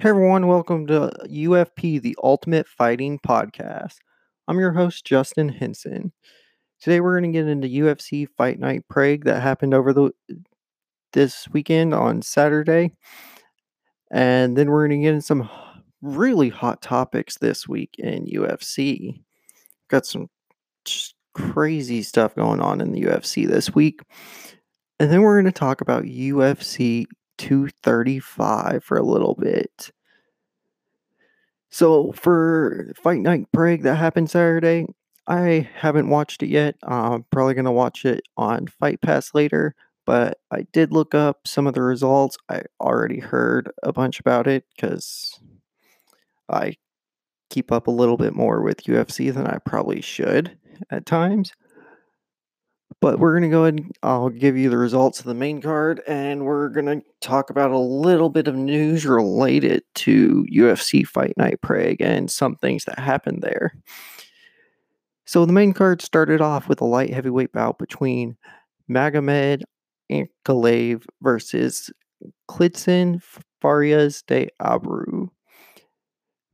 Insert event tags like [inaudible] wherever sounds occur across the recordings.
Hey everyone, welcome to UFP, the Ultimate Fighting Podcast. I'm your host, Justin Henson. Today we're going to get into UFC Fight Night Prague that happened over the this weekend on Saturday. And then we're going to get into some really hot topics this week in UFC. Got some just crazy stuff going on in the UFC this week. And then we're going to talk about UFC 235 for a little bit. So for Fight Night Prague that happened Saturday, I haven't watched it yet. I'm probably going to watch it on Fight Pass later, but I did look up some of the results. I already heard a bunch about it because I keep up a little bit more with UFC than I probably should at times. But we're going to go ahead and I'll give you the results of the main card, and we're going to talk about a little bit of news related to UFC Fight Night Prague and some things that happened there. So the main card started off with a light heavyweight bout between Magomed Ankalaev versus Klidson Farias de Abreu.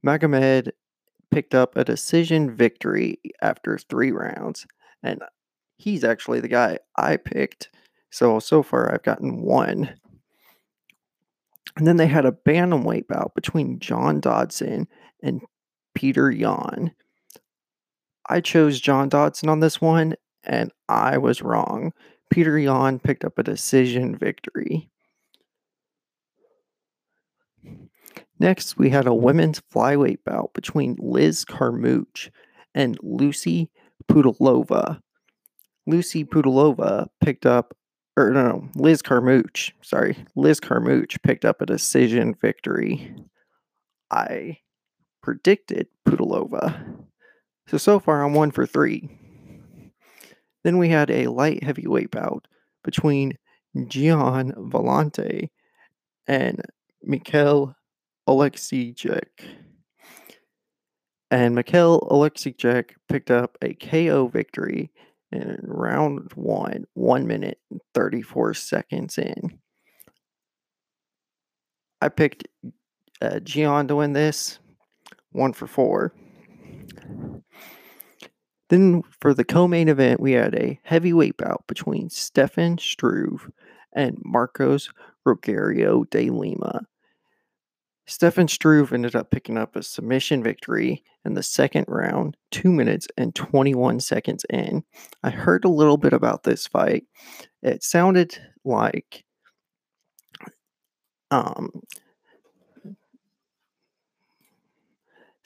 Magomed picked up a decision victory after three rounds, and he's actually the guy I picked. So, so far I've gotten one. And then they had a bantamweight bout between John Dodson and Petr Yan. I chose John Dodson on this one, and I was wrong. Petr Yan picked up a decision victory. Next, we had a women's flyweight bout between Liz Carmouche and Lucy Pudilova. Lucy Pudilova picked up, or no, no, Liz Carmouche, sorry, Liz Carmouche picked up a decision victory. I predicted Pudilova. So, so far I'm one for three. Then we had a light heavyweight bout between Gian Villante and Mikhail Oleksiejczuk. And Mikhail Oleksiejczuk picked up a KO victory in round one, one minute and 34 seconds in. I picked uh, Gian to win this, one for four. Then for the co-main event, we had a heavyweight bout between Stefan Struve and Marcos Rogerio de Lima. Stefan Struve ended up picking up a submission victory in the second round, 2 minutes and 21 seconds in. I heard a little bit about this fight. It sounded like um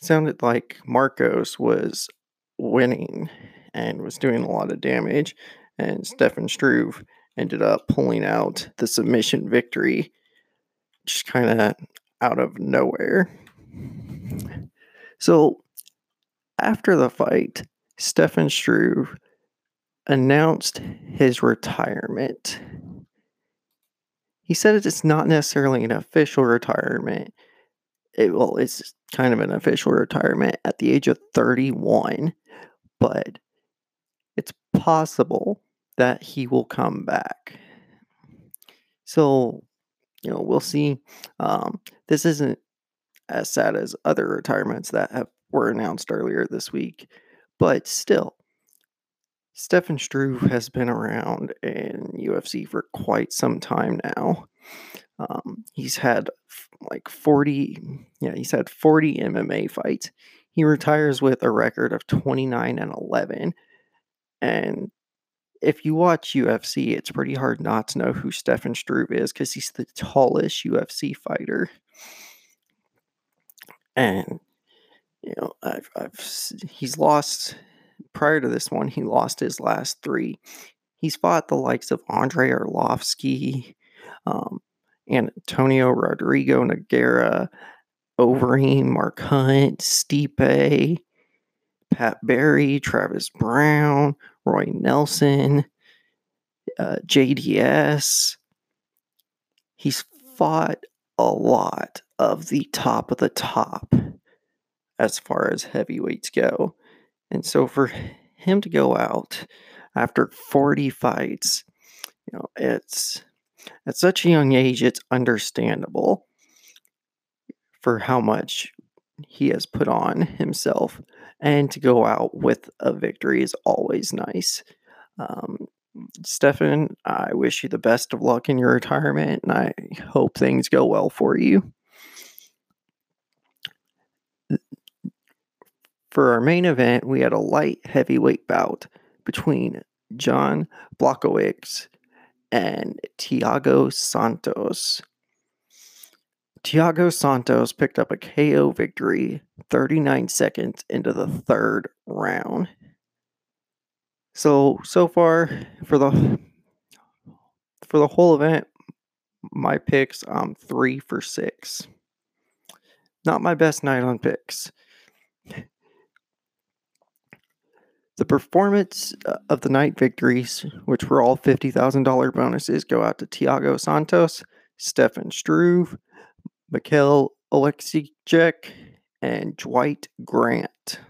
sounded like Marcos was winning and was doing a lot of damage and Stefan Struve ended up pulling out the submission victory just kind of out of nowhere. So after the fight, Stefan Struve announced his retirement. He said it's not necessarily an official retirement. It, well, it's kind of an official retirement at the age of 31, but it's possible that he will come back. So you know, we'll see. Um, this isn't as sad as other retirements that have were announced earlier this week, but still, Stefan Struve has been around in UFC for quite some time now. Um, he's had like 40, yeah, he's had 40 MMA fights. He retires with a record of 29 and 11. And if you watch UFC, it's pretty hard not to know who Stefan Struve is because he's the tallest UFC fighter. And you know, I've, I've he's lost prior to this one. He lost his last three. He's fought the likes of Andrei Arlovsky, um, Antonio Rodrigo Nogueira, Overeem, Mark Hunt, Stipe, Pat Barry, Travis Browne, Roy Nelson, uh, JDS. He's fought a lot of the top of the top as far as heavyweights go. And so for him to go out after 40 fights, you know, it's at such a young age, it's understandable. for how much he has put on himself. And to go out with a victory is always nice. Um, Stefan, I wish you the best of luck in your retirement, and I hope things go well for you. For our main event, we had a light heavyweight bout between John Blachowicz and Thiago Santos. Thiago Santos picked up a KO victory 39 seconds into the third round. So so far for the for the whole event, my picks um three for six. Not my best night on picks. The performance uh, of the night victories, which were all $50,000 bonuses, go out to Thiago Santos, Stefan Struve, Mikhail Oleksiejczuk, and Dwight Grant.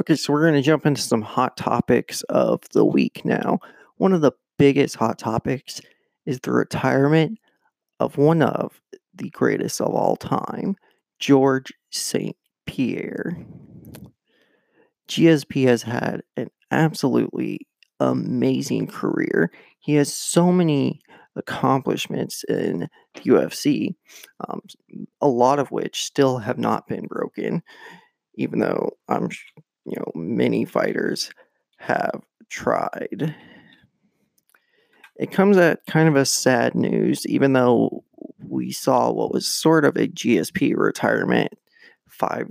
Okay, so we're going to jump into some hot topics of the week now. One of the biggest hot topics is the retirement of one of the greatest of all time, George St. Pierre. GSP has had an absolutely amazing career. He has so many accomplishments in UFC, um, a lot of which still have not been broken, even though I'm, you know, many fighters have tried. It comes at kind of a sad news, even though we saw what was sort of a GSP retirement five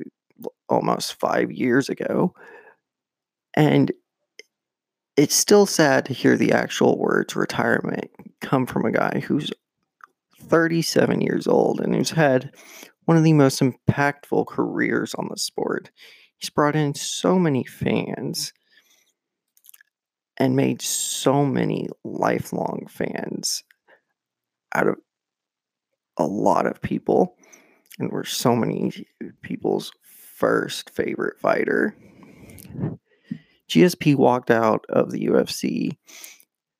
almost five years ago. And it's still sad to hear the actual words retirement come from a guy who's 37 years old and who's had one of the most impactful careers on the sport. He's brought in so many fans and made so many lifelong fans out of a lot of people and were so many people's first favorite fighter. GSP walked out of the UFC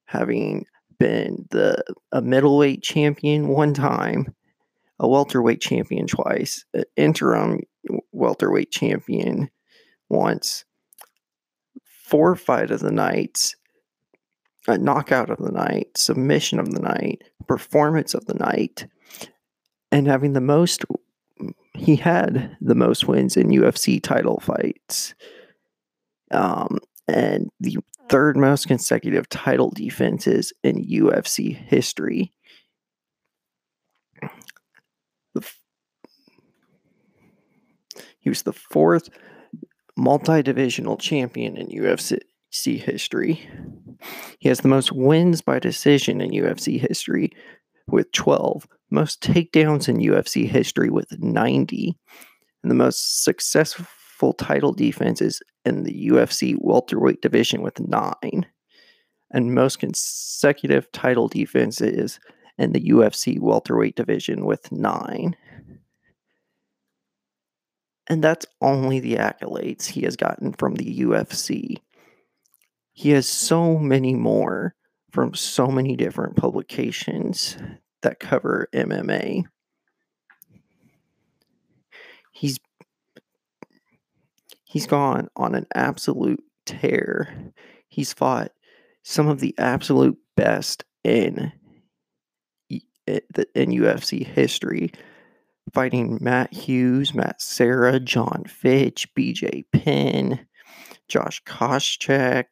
having been the a middleweight champion one time, a welterweight champion twice, an interim welterweight champion once, four fight of the nights, a knockout of the night, submission of the night, performance of the night, and having the most he had the most wins in UFC title fights. Um, and the third most consecutive title defenses in UFC history. he was the fourth multi divisional champion in UFC history. He has the most wins by decision in UFC history with 12, most takedowns in UFC history with 90, and the most successful title defenses in the UFC welterweight division with 9, and most consecutive title defenses in the UFC welterweight division with 9. And that's only the accolades he has gotten from the UFC. He has so many more from so many different publications that cover MMA. He's he's gone on an absolute tear. He's fought some of the absolute best in in UFC history, fighting Matt Hughes, Matt Serra, John Fitch, BJ Penn, Josh Koscheck,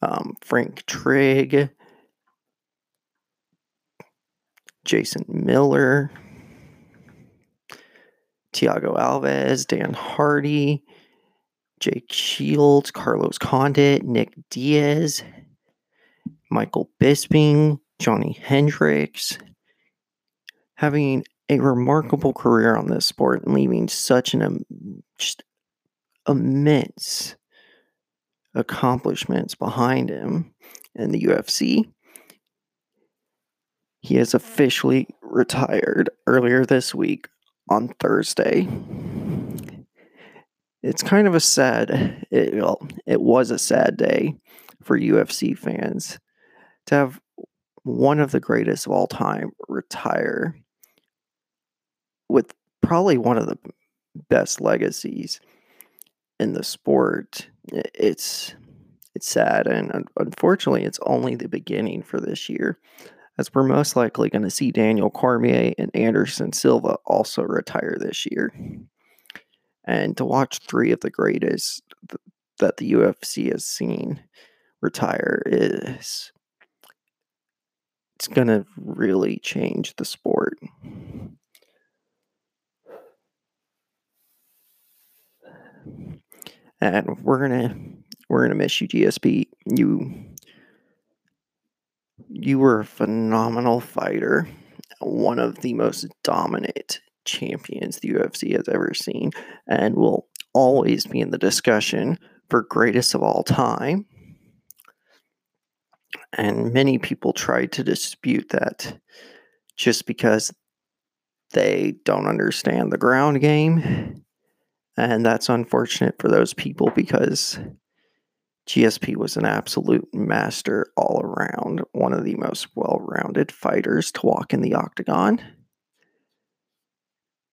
um, Frank Trigg, Jason Miller, Thiago Alves, Dan Hardy, Jake Shields, Carlos Condit, Nick Diaz, Michael Bisping, Johnny Hendricks, having a remarkable career on this sport and leaving such an um, just immense accomplishments behind him in the UFC. He has officially retired earlier this week on Thursday. It's kind of a sad, it, well, it was a sad day for UFC fans to have one of the greatest of all time retire with probably one of the best legacies in the sport. It's it's sad and unfortunately it's only the beginning for this year as we're most likely going to see Daniel Cormier and Anderson Silva also retire this year. And to watch three of the greatest that the UFC has seen retire is it's going to really change the sport. And we're going to we're going to miss you GSP. You you were a phenomenal fighter, one of the most dominant champions the UFC has ever seen, and will always be in the discussion for greatest of all time. And many people try to dispute that just because they don't understand the ground game. And that's unfortunate for those people because GSP was an absolute master all around, one of the most well rounded fighters to walk in the octagon.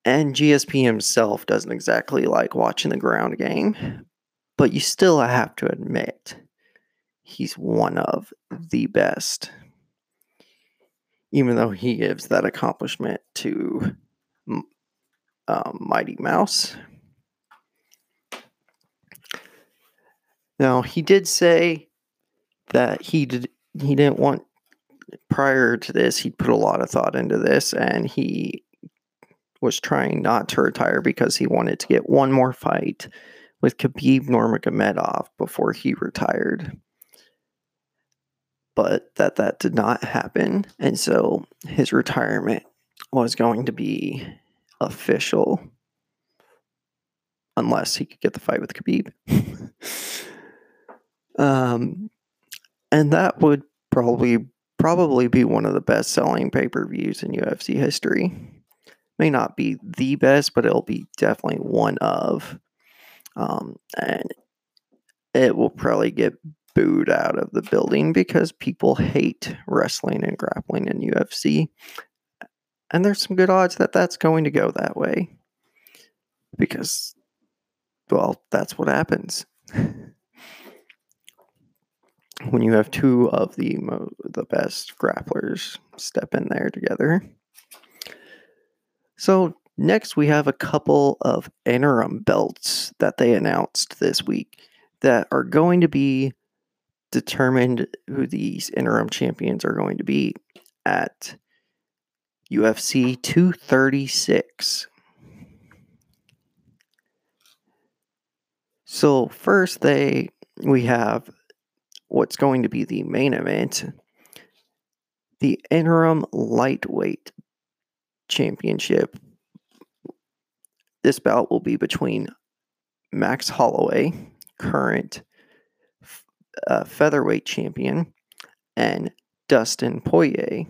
And GSP himself doesn't exactly like watching the ground game, but you still have to admit he's one of the best. Even though he gives that accomplishment to um, Mighty Mouse. Now, he did say that he did he didn't want prior to this, he put a lot of thought into this and he was trying not to retire because he wanted to get one more fight with Khabib Nurmagomedov before he retired. But that that did not happen, and so his retirement was going to be official unless he could get the fight with Khabib. [laughs] um, and that would probably probably be one of the best selling pay per views in UFC history. May not be the best, but it'll be definitely one of. Um, and it will probably get booed out of the building because people hate wrestling and grappling in UFC. And there's some good odds that that's going to go that way because, well, that's what happens. [laughs] when you have two of the mo- the best grapplers step in there together. So next we have a couple of interim belts that they announced this week that are going to be determined who these interim champions are going to be at UFC 236. So first they we have what's going to be the main event the interim lightweight championship. This bout will be between Max Holloway, current uh, featherweight champion, and Dustin Poirier.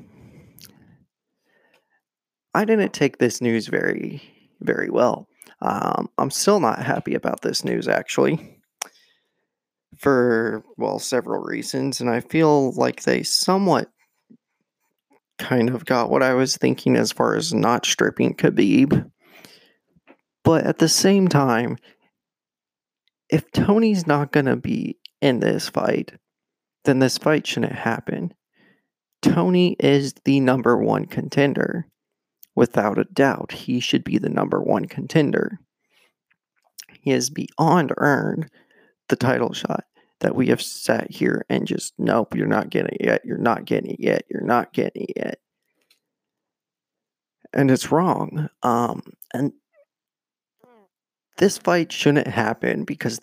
I didn't take this news very, very well. Um, I'm still not happy about this news, actually for, well, several reasons, and I feel like they somewhat kind of got what I was thinking as far as not stripping Khabib. But at the same time, if Tony's not going to be in this fight, then this fight shouldn't happen. Tony is the number one contender. Without a doubt, he should be the number one contender. He has beyond earned the title shot that we have sat here and just, nope, you're not getting it yet. You're not getting it yet. You're not getting it yet. And it's wrong. Um, and this fight shouldn't happen because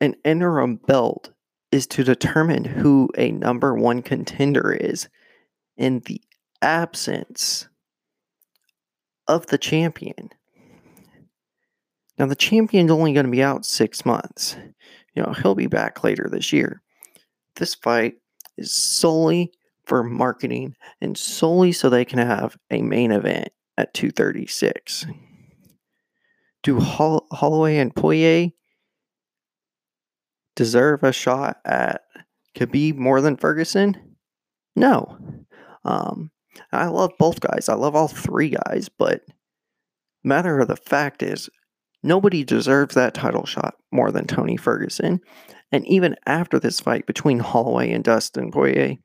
an interim belt is to determine who a number one contender is in the absence of the champion. Now, the champion's only going to be out six months. You know, he'll be back later this year. This fight is solely for marketing and solely so they can have a main event at 236. Do Holl- Holloway and Poirier deserve a shot at Khabib more than Ferguson? No. Um, I love both guys. I love all three guys, but matter of the fact is nobody deserves that title shot more than Tony Ferguson. And even after this fight between Holloway and Dustin Poirier,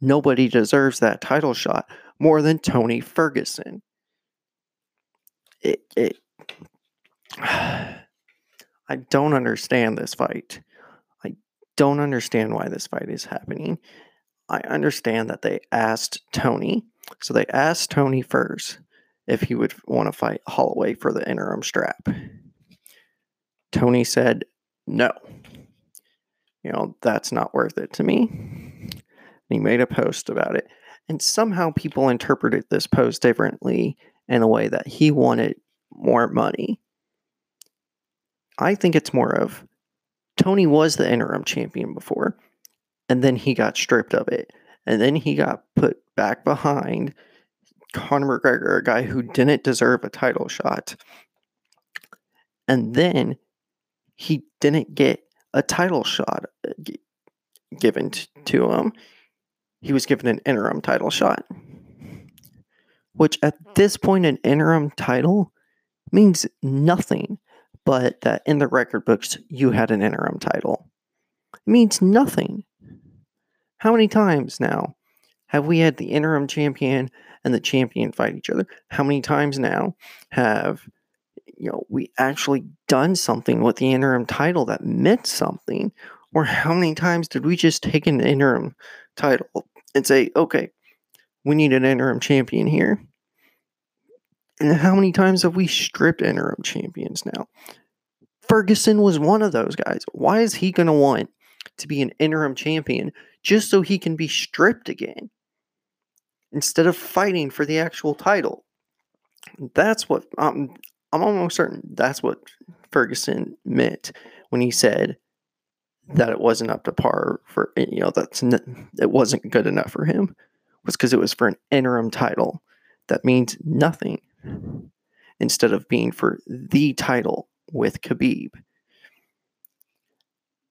nobody deserves that title shot more than Tony Ferguson. It, it [sighs] I don't understand this fight. I don't understand why this fight is happening. I understand that they asked Tony. So they asked Tony first if he would want to fight Holloway for the interim strap. Tony said no. You know, that's not worth it to me. And he made a post about it. And somehow people interpreted this post differently in a way that he wanted more money. I think it's more of Tony was the interim champion before, and then he got stripped of it. And then he got put back behind Conor McGregor, a guy who didn't deserve a title shot. And then he didn't get a title shot uh, given to him. He was given an interim title shot, which at this point, an interim title means nothing but that in the record books you had an interim title. It means nothing. How many times now have we had the interim champion and the champion fight each other? How many times now have you know we actually done something with the interim title that meant something? Or how many times did we just take an interim title and say, okay, we need an interim champion here? And how many times have we stripped interim champions now? Ferguson was one of those guys. Why is he going to want to be an interim champion just so he can be stripped again instead of fighting for the actual title? That's what I'm, I'm almost certain that's what Ferguson meant when he said that it wasn't up to par for eh, you know that's it wasn't good enough for him was because it was for an interim title that means nothing instead of being for the title with Khabib.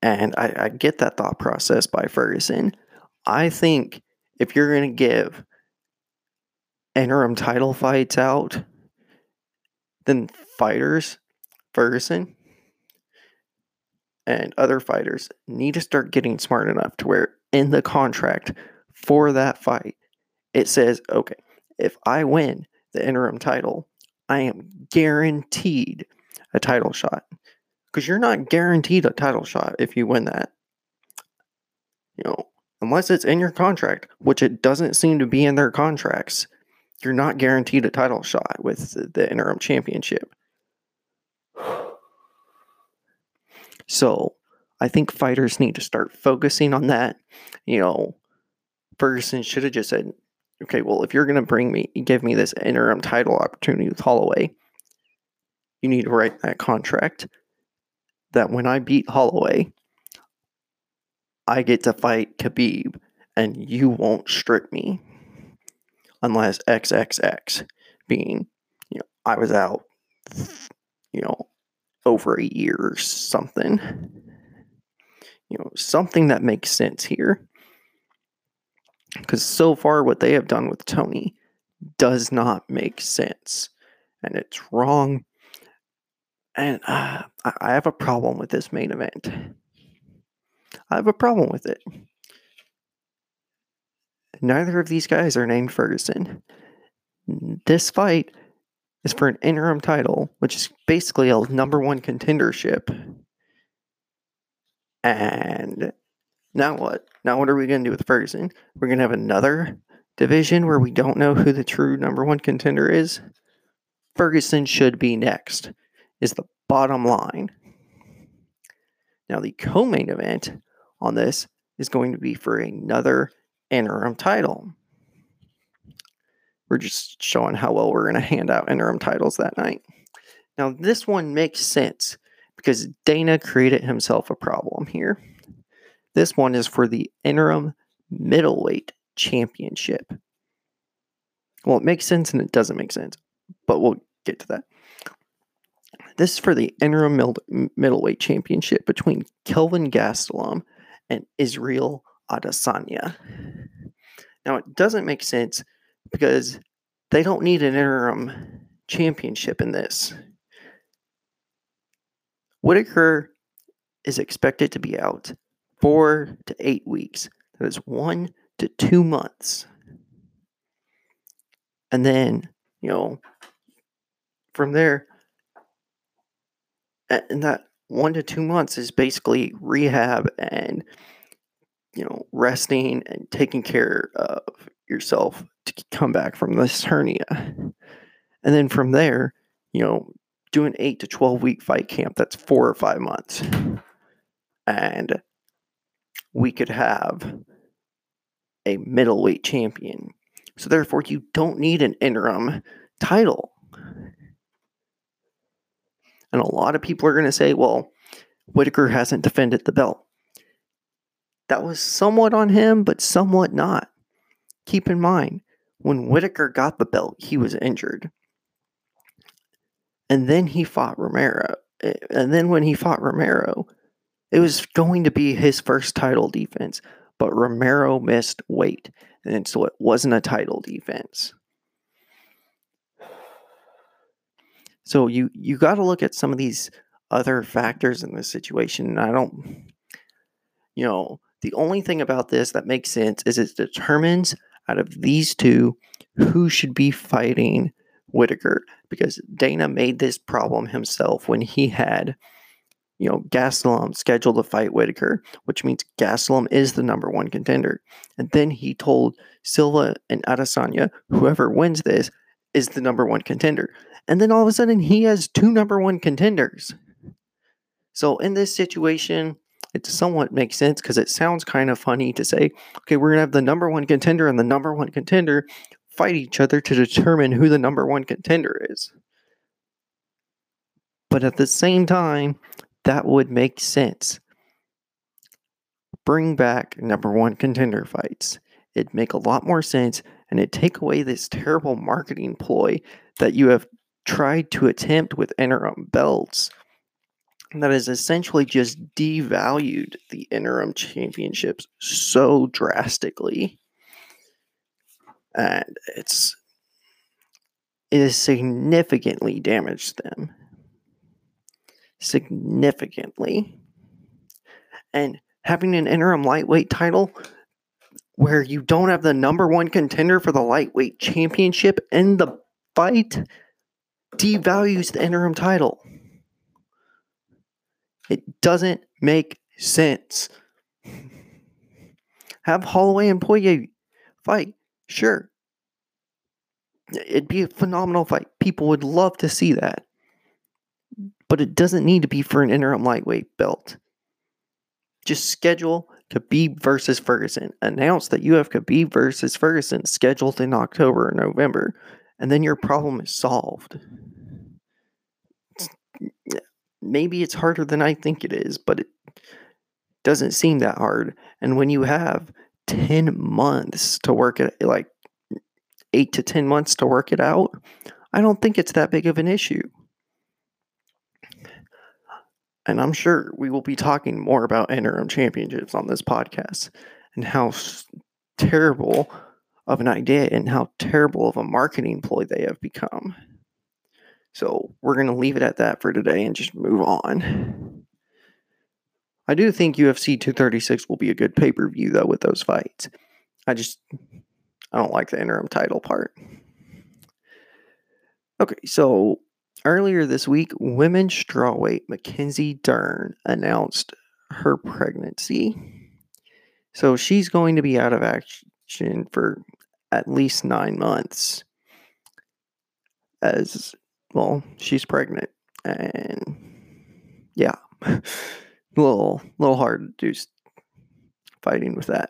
And I, I get that thought process by Ferguson. I think if you're going to give interim title fights out, then fighters, Ferguson, and other fighters need to start getting smart enough to where in the contract for that fight, it says, okay, if I win the interim title, I am guaranteed a title shot because you're not guaranteed a title shot if you win that. You know, unless it's in your contract, which it doesn't seem to be in their contracts, you're not guaranteed a title shot with the, interim championship. So, I think fighters need to start focusing on that. You know, Ferguson should have just said, okay, well, if you're going to bring me, give me this interim title opportunity with Holloway, you need to write that contract that when I beat Holloway, I get to fight Khabib and you won't strip me unless XXX being, you know, I was out, you know, over a year or something. You know, something that makes sense here. Because so far, what they have done with Tony does not make sense. And it's wrong and uh, I have a problem with this main event. I have a problem with it. Neither of these guys are named Ferguson. This fight is for an interim title, which is basically a number one contendership. And now what? Now what are we going to do with Ferguson? We're going to have another division where we don't know who the true number one contender is. Ferguson should be next is the bottom line. Now, the co main event on this is going to be for another interim title. We're just showing how well we're going to hand out interim titles that night. Now, this one makes sense because Dana created himself a problem here. This one is for the interim middleweight championship. Well, it makes sense and it doesn't make sense, but we'll get to that. This is for the interim middleweight championship between Kelvin Gastelum and Israel Adesanya. Now, it doesn't make sense because they don't need an interim championship in this. Whitaker is expected to be out four to eight weeks. That is one to two months. And then, you know, from there, and that one to two months is basically rehab and, you know, resting and taking care of yourself to come back from this hernia. And then from there, you know, do an eight to 12 week fight camp. That's four or five months. And we could have a middleweight champion. So therefore, you don't need an interim title. And a lot of people are going to say, well, Whitaker hasn't defended the belt. That was somewhat on him, but somewhat not. Keep in mind, when Whitaker got the belt, he was injured. And then he fought Romero. Eh, and then when he fought Romero, it was going to be his first title defense, but Romero missed weight. And so it wasn't a title defense. So you you got to look at some of these other factors in this situation. And I don't, you know, the only thing about this that makes sense is it determines out of these two who should be fighting Whitaker because Dana made this problem himself when he had, you know, Gastelum scheduled to fight Whitaker, which means Gastelum is the number one contender. And then he told Silva and Adesanya, whoever wins this is the number one contender. And then all of a sudden he has two number one contenders. So in this situation, it somewhat makes sense because it sounds kind of funny to say, okay, we're going to have the number one contender and the number one contender fight each other to determine who the number one contender is. But at the same time, that would make sense. Bring back number one contender fights. It'd make a lot more sense and it'd take away this terrible marketing ploy that you have tried to attempt with interim belts that has essentially just devalued the interim championships so drastically. And it's it has significantly damaged them. Significantly. And having an interim lightweight title where you don't have the number one contender for the lightweight championship in the fight devalues the interim title it doesn't make sense have holloway and poirier fight Sure. It'd be a phenomenal fight. People would love to see that. But it doesn't need to be for an interim lightweight belt. Just schedule Khabib versus Ferguson. Announce that you have Khabib versus Ferguson scheduled in October or November, and then your problem is solved. Maybe it's harder than I think it is, but it doesn't seem that hard. And when you have 10 months to work it, like eight to 10 months to work it out, I don't think it's that big of an issue. And I'm sure we will be talking more about interim championships on this podcast and how terrible of an idea and how terrible of a marketing ploy they have become. So we're going to leave it at that for today and just move on. I do think UFC 236 will be a good pay per view, though, with those fights. I just, I don't like the interim title part. Okay, so earlier this week, women's strawweight Mackenzie Dern announced her pregnancy. So she's going to be out of action for at least nine months. As well, she's pregnant. And yeah. [laughs] little little hard to do fighting with that.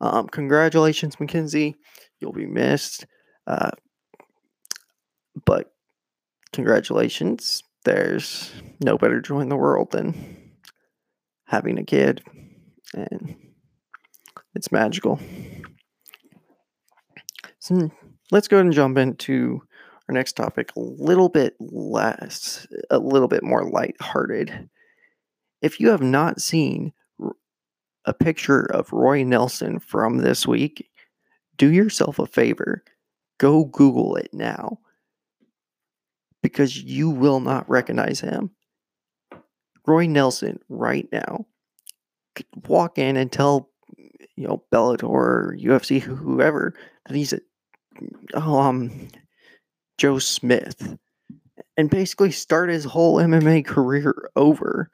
Um, congratulations, Mackenzie. You'll be missed. Uh, but congratulations. There's no better joy in the world than having a kid, and it's magical. So let's go ahead and jump into our next topic a little bit less, a little bit more lighthearted if you have not seen a picture of Roy Nelson from this week, do yourself a favor. Go Google it now because you will not recognize him. Roy Nelson, right now, could walk in and tell, you know, Bellator, UFC, whoever, that he's a, oh, um, Joe Smith, and basically start his whole MMA career over.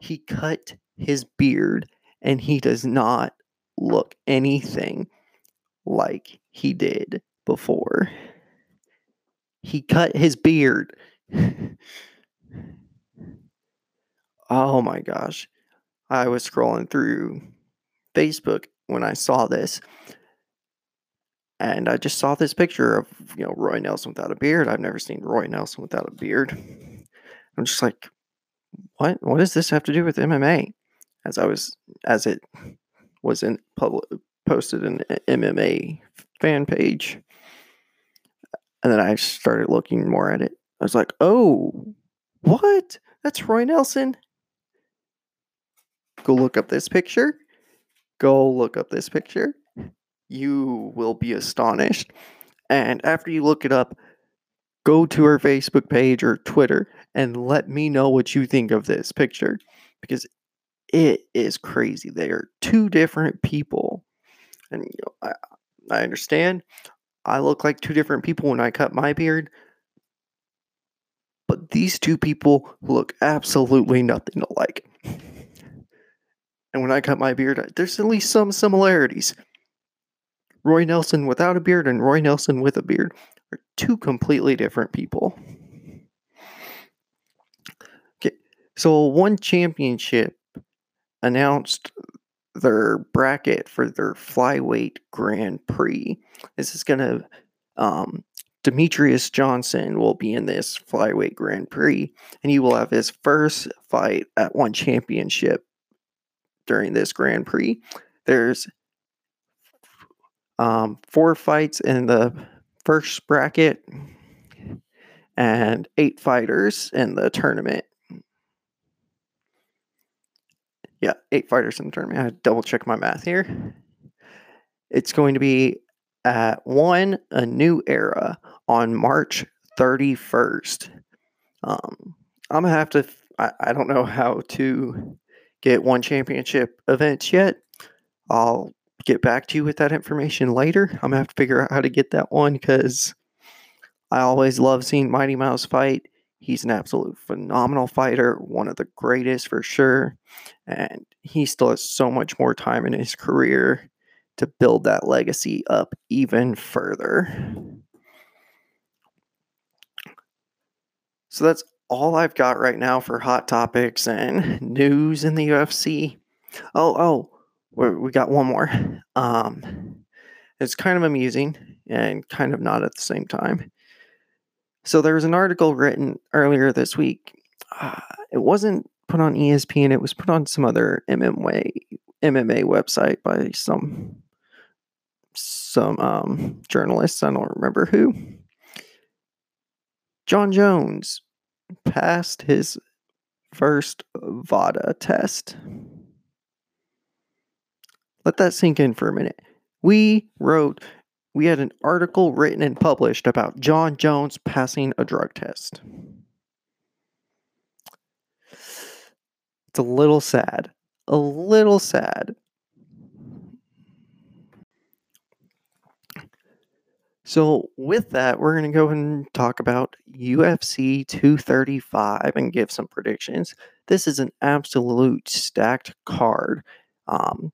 He cut his beard and he does not look anything like he did before. He cut his beard. oh my gosh. I was scrolling through Facebook when I saw this. And I just saw this picture of, you know, Roy Nelson without a beard. I've never seen Roy Nelson without a beard. [laughs] I'm just like, what what does this have to do with MMA? As I was as it was in public posted in MMA fan page. And then I started looking more at it. I was like, oh, what? That's Roy Nelson. Go look up this picture. Go look up this picture. You will be astonished. And after you look it up, go to her Facebook page or Twitter and let me know what you think of this picture because it is crazy. They are two different people. And you know, I, I understand I look like two different people when I cut my beard, but these two people look absolutely nothing alike. [laughs] And when I cut my beard, there's at least some similarities. Roy Nelson without a beard and Roy Nelson with a beard are two completely different people. Okay, so one championship announced their bracket for their flyweight Grand Prix. This is going to, um, Demetrious Johnson will be in this flyweight Grand Prix, and he will have his first fight at one championship during this Grand Prix. There's um, four fights in the first bracket and eight fighters in the tournament. Yeah, eight fighters in the tournament. I double check my math here. It's going to be at one a new era on March 31st. Um, I'm gonna have to. I, I don't know how to get one championship events yet. I'll get back to you with that information later. I'm gonna have to figure out how to get that one because I always love seeing Mighty Mouse fight. He's an absolute phenomenal fighter, one of the greatest for sure. And he still has so much more time in his career to build that legacy up even further. So that's all I've got right now for hot topics and news in the UFC. Oh, oh, we got one more. [laughs] Um, it's kind of amusing and kind of not at the same time. So there was an article written earlier this week. Uh, it wasn't put on ESPN. It was put on some other MMA MMA website by some some um, journalists. I don't remember who. Jon Jones passed his first VADA test. Let that sink in for a minute. We wrote, we had an article written and published about Jon Jones passing a drug test. It's a little sad. A little sad. So, with that, we're going to go and talk about UFC 235 and give some predictions. This is an absolute stacked card. Um,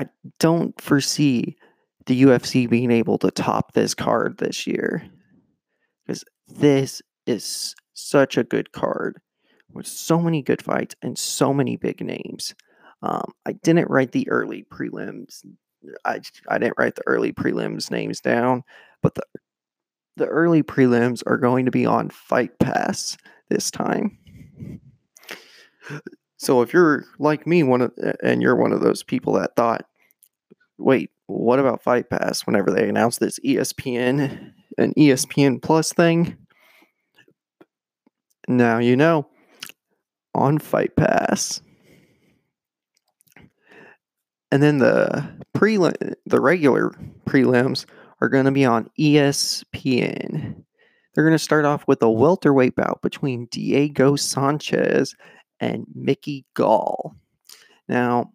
I don't foresee the UFC being able to top this card this year because this is such a good card with so many good fights and so many big names. Um, I didn't write the early prelims. I, I didn't write the early prelims names down, but the the early prelims are going to be on Fight Pass this time. So if you're like me, one of and you're one of those people that thought, wait, what about Fight Pass? Whenever they announced this ESPN an ESPN Plus thing, now you know on Fight Pass. and then the prelim, the regular prelims are going to be on ESPN. They're going to start off with a welterweight bout between Diego Sanchez and Mickey Gall. Now,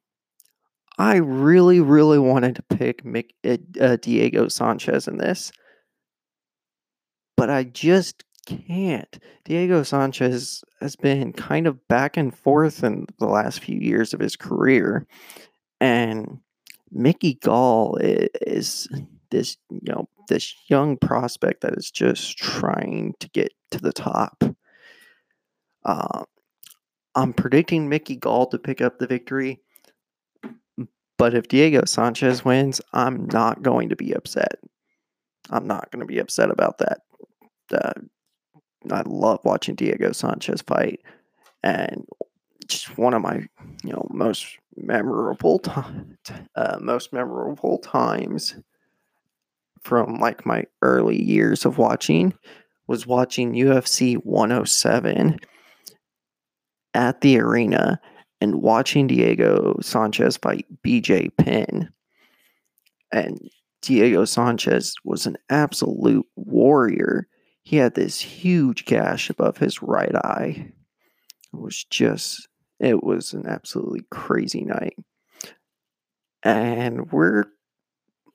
I really, really wanted to pick Mick, uh, uh, Diego Sanchez in this, but I just can't. Diego Sanchez has been kind of back and forth in the last few years of his career, and Mickey Gall is this, you know, this young prospect that is just trying to get to the top. Uh, I'm predicting Mickey Gall to pick up the victory. But if Diego Sanchez wins, I'm not going to be upset. I'm not going to be upset about that. Uh, I love watching Diego Sanchez fight, and just one of my you know most memorable time, uh, most memorable times from like my early years of watching was watching UFC 107 at the arena and watching Diego Sanchez fight BJ Penn. And Diego Sanchez was an absolute warrior. He had this huge gash above his right eye. It was just, it was an absolutely crazy night. And we're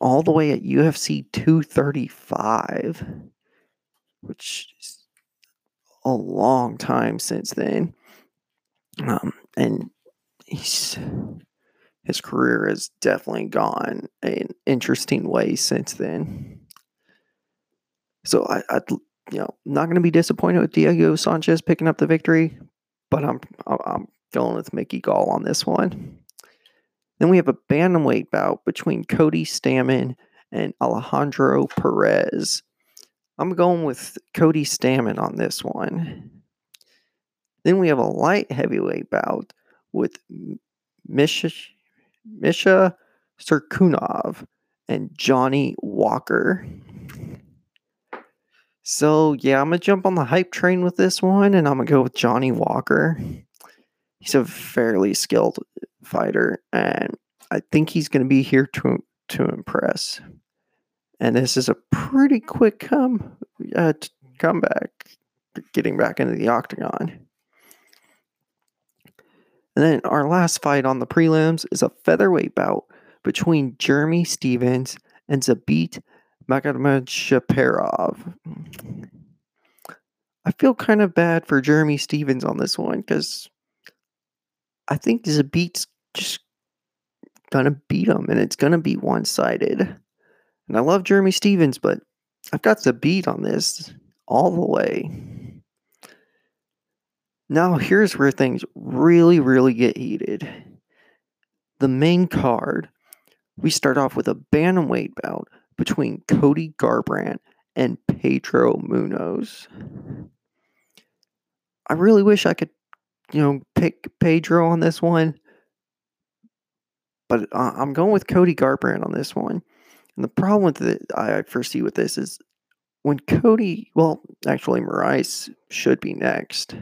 all the way at UFC 235, which is a long time since then. Um, and he's his career has definitely gone an interesting way since then. So I, I you know, not going to be disappointed with Diego Sanchez picking up the victory, but I'm I'm going with Mickey Gall on this one. Then we have a bantamweight bout between Cody Stamann and Alejandro Perez. I'm going with Cody Stamann on this one. Then we have a light heavyweight bout with Misha, Misha Cirkunov and Johnny Walker. So, yeah, I'm going to jump on the hype train with this one and I'm going to go with Johnny Walker. He's a fairly skilled fighter and I think he's going to be here to to impress. And this is a pretty quick come uh, comeback getting back into the octagon. And then our last fight on the prelims is a featherweight bout between Jeremy Stephens and Zabit Magomedsharipov. I feel kind of bad for Jeremy Stephens on this one because I think Zabit's just gonna beat him and it's gonna be one sided. And I love Jeremy Stephens, but I've got Zabit on this all the way. Now, here's where things really, really get heated. The main card, we start off with a bantamweight bout between Cody Garbrandt and Pedro Munhoz. I really wish I could, you know, pick Pedro on this one, but I'm going with Cody Garbrandt on this one. And the problem with it I foresee with this is when Cody, well, actually, Moraes should be next.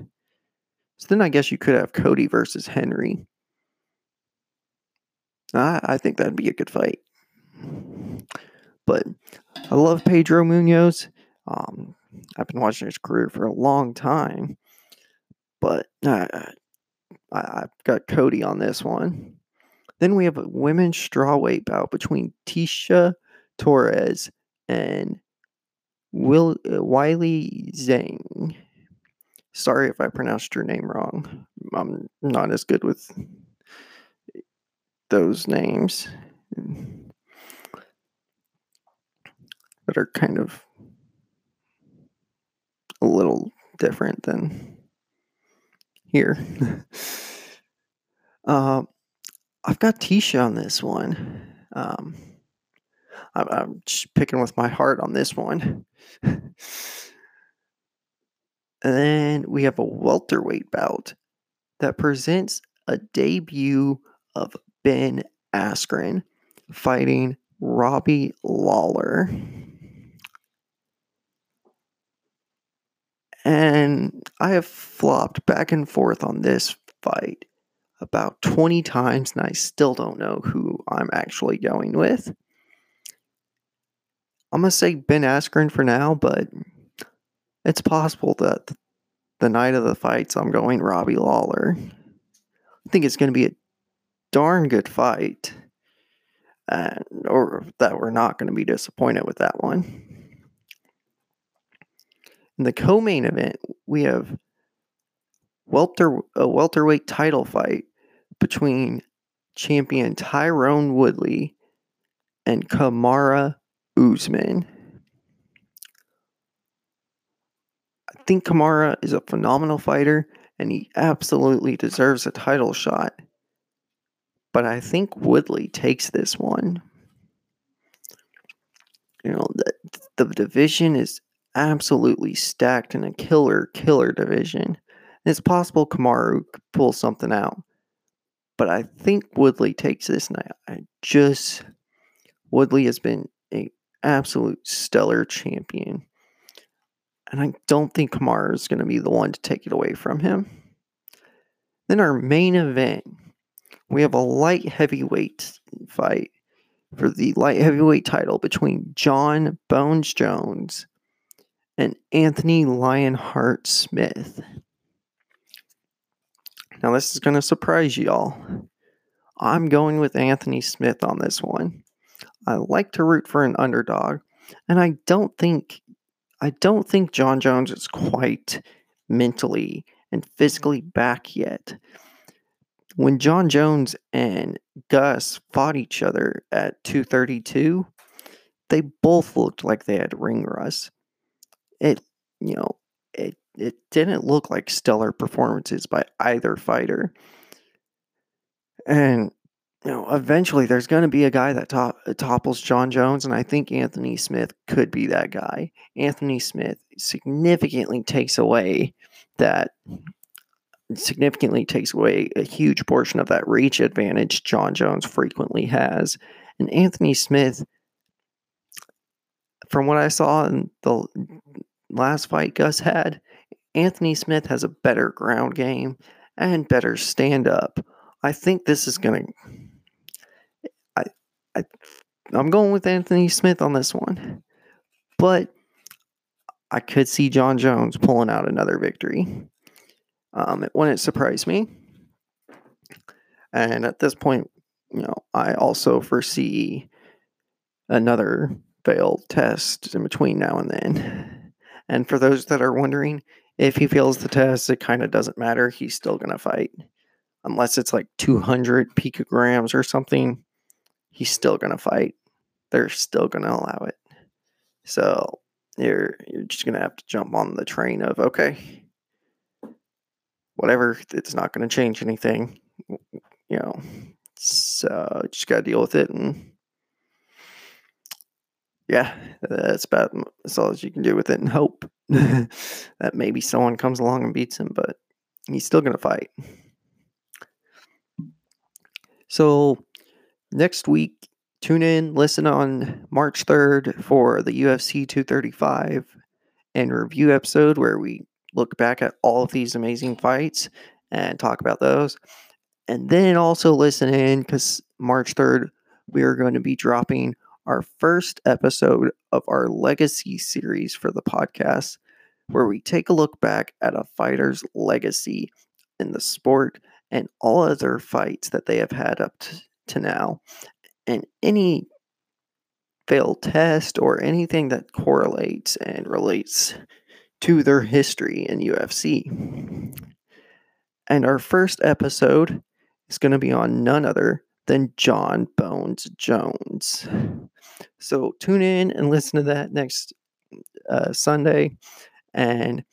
So then I guess you could have Cody versus Henry. I, I think that'd be a good fight. But I love Pedro Munhoz. Um, I've been watching his career for a long time. But I, I've got Cody on this one. Then we have a women's strawweight bout between Tecia Torres and Will uh, Weili Zhang. Sorry if I pronounced your name wrong. I'm not as good with those names that are kind of a little different than here. [laughs] uh, I've got Tecia on this one. Um, I'm, I'm just picking with my heart on this one. [laughs] And then we have a welterweight bout that presents a debut of Ben Askren fighting Robbie Lawler. And I have flopped back and forth on this fight about 20 times, and I still don't know who I'm actually going with. I'm going to say Ben Askren for now, but it's possible that the night of the fights, I'm going Robbie Lawler. I think it's going to be a darn good fight, and, or that we're not going to be disappointed with that one. In the co-main event, we have welter a welterweight title fight between champion Tyron Woodley and Kamaru Usman. Think Kamaru is a phenomenal fighter and he absolutely deserves a title shot. But I think Woodley takes this one. You know, the, the division is absolutely stacked in a killer, killer division. And it's possible Kamaru could pull something out. But I think Woodley takes this, and I, I just Woodley has been a absolute stellar champion. And I don't think Kamaru is going to be the one to take it away from him. Then our main event, we have a light heavyweight fight for the light heavyweight title between Jon Bones Jones and Anthony Lionheart Smith. Now, this is going to surprise y'all. I'm going with Anthony Smith on this one. I like to root for an underdog, and I don't think I don't think Jon Jones is quite mentally and mm-hmm. physically back yet. When Jon Jones and Gus fought each other at 232, they both looked like they had ring rust. It, you know, it it didn't look like stellar performances by either fighter. And you know, eventually there's going to be a guy that top, uh, topples Jon Jones, and I think Anthony Smith could be that guy. Anthony Smith significantly takes away that significantly takes away a huge portion of that reach advantage Jon Jones frequently has. And Anthony Smith, from what I saw in the last fight Gus had, Anthony Smith has a better ground game and better stand up. I think this is going to. I, I'm going with Anthony Smith on this one. But I could see Jon Jones pulling out another victory. Um, it wouldn't surprise me. And at this point, you know, I also foresee another failed test in between now and then. And for those that are wondering, if he fails the test, it kind of doesn't matter. He's still going to fight. Unless it's like 200 picograms or something, he's still going to fight. They're still going to allow it. So you're you're just going to have to jump on the train of okay, whatever, it's not going to change anything. You know, so just got to deal with it and yeah, that's about that's all as you can do with it and hope [laughs] that maybe someone comes along and beats him, but he's still going to fight. So next week, tune in, listen on March 3rd for the UFC 235 and review episode where we look back at all of these amazing fights and talk about those. And then also listen in because March 3rd, we are going to be dropping our first episode of our legacy series for the podcast, where we take a look back at a fighter's legacy in the sport and all other fights that they have had up to, to now, and any failed test or anything that correlates and relates to their history in UFC. And our first episode is going to be on none other than Jon Bones Jones. So tune in and listen to that next uh, Sunday. And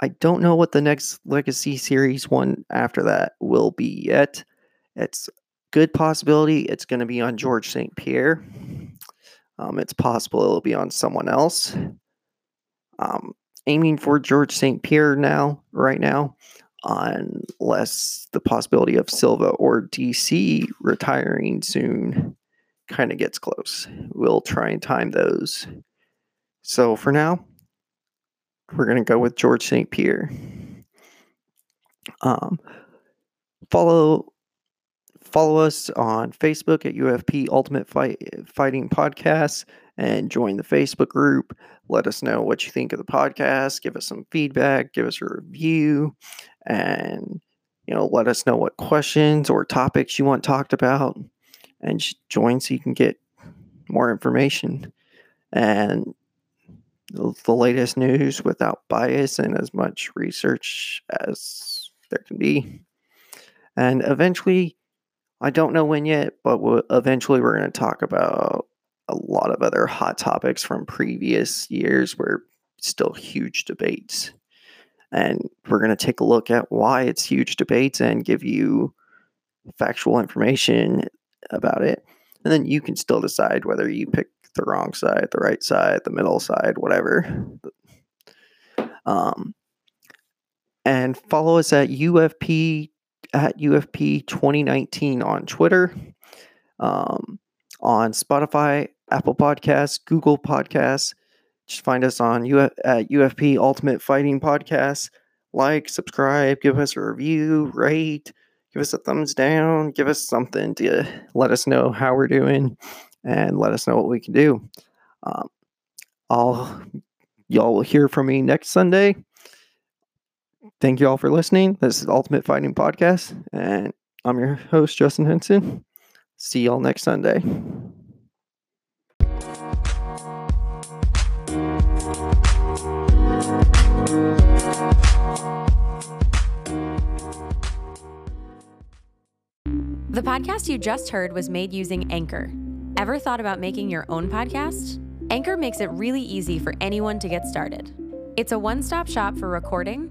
I don't know what the next Legacy Series one after that will be yet. It's good possibility it's going to be on George St. Pierre. Um, it's possible it'll be on someone else. Um, aiming for George St. Pierre now, right now, unless the possibility of Silva or DC retiring soon kind of gets close. We'll try and time those. So for now, we're going to go with George St. Pierre. Um, follow follow us on Facebook at UFP Ultimate Fight, Fighting Podcast and join the Facebook group. Let us know what you think of the podcast. Give us some feedback. Give us a review, and you know, let us know what questions or topics you want talked about, and join so you can get more information and the latest news without bias and as much research as there can be. And eventually, I don't know when yet, but we'll, eventually we're going to talk about a lot of other hot topics from previous years where still huge debates. And we're going to take a look at why it's huge debates and give you factual information about it. And then you can still decide whether you pick the wrong side, the right side, the middle side, whatever. Um, and follow us at UFP at UFP 2019 on Twitter, um, on Spotify, Apple Podcasts, Google Podcasts. Just find us on Uf- at UFP Ultimate Fighting Podcast. Like, subscribe, give us a review, rate, give us a thumbs down, give us something to let us know how we're doing and let us know what we can do. Um, I'll y'all will hear from me next Sunday. Thank you all for listening. This is Ultimate Fighting Podcast, and I'm your host, Justin Henson. See y'all next Sunday. The podcast you just heard was made using Anchor. Ever thought about making your own podcast? Anchor makes it really easy for anyone to get started. It's a one stop shop for recording,